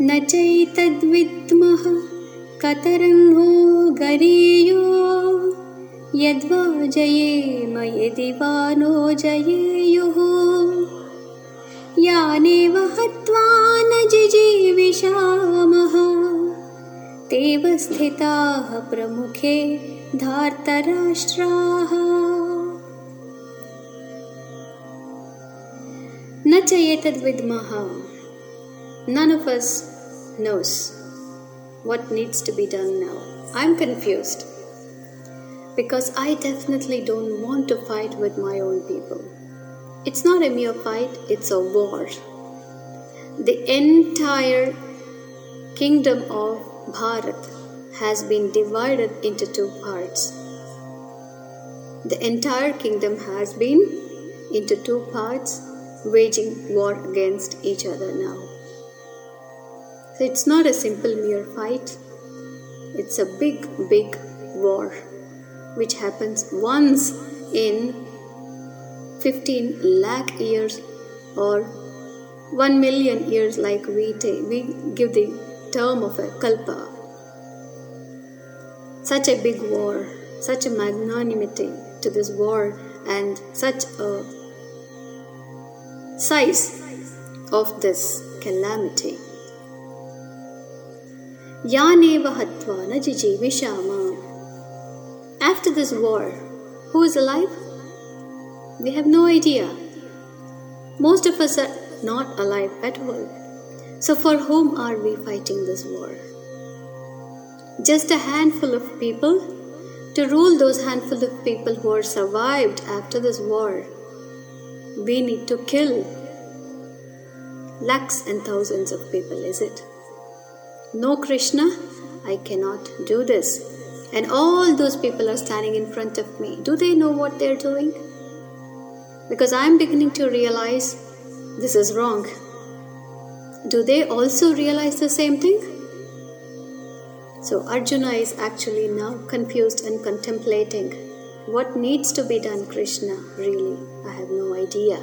न चैतद्विद्मः कतरङ्गो गरीयो यद्वा जयेम यदि वा नो जयेयुः। यानेव हत्वा न जिजीविषामः। तेव स्थिताः प्रमुखे धार्तराष्ट्राः। न च एतद्विद्मः None of us knows what needs to be done now. I'm confused because I definitely don't want to fight with my own people. It's not a mere fight, it's a war. The entire kingdom of Bharat has been divided into two parts. The entire kingdom has been into two parts, waging war against each other now. So it's not a simple mere fight, it's a big, big war which happens once in 15 lakh years or 1 million years, like we, we give the term of a kalpa. Such a big war, such a magnanimity to this war, and such a size of this calamity. Yaneva. After this war, who is alive? We have no idea. Most of us are not alive at all. So, for whom are we fighting this war? Just a handful of people to rule those handful of people who are survived after this war. We need to kill lakhs and thousands of people, is it? No, Krishna, I cannot do this. And all those people are standing in front of me. Do they know what they're doing? Because I'm beginning to realize this is wrong. Do they also realize the same thing? So Arjuna is actually now confused and contemplating what needs to be done, Krishna. Really, I have no idea.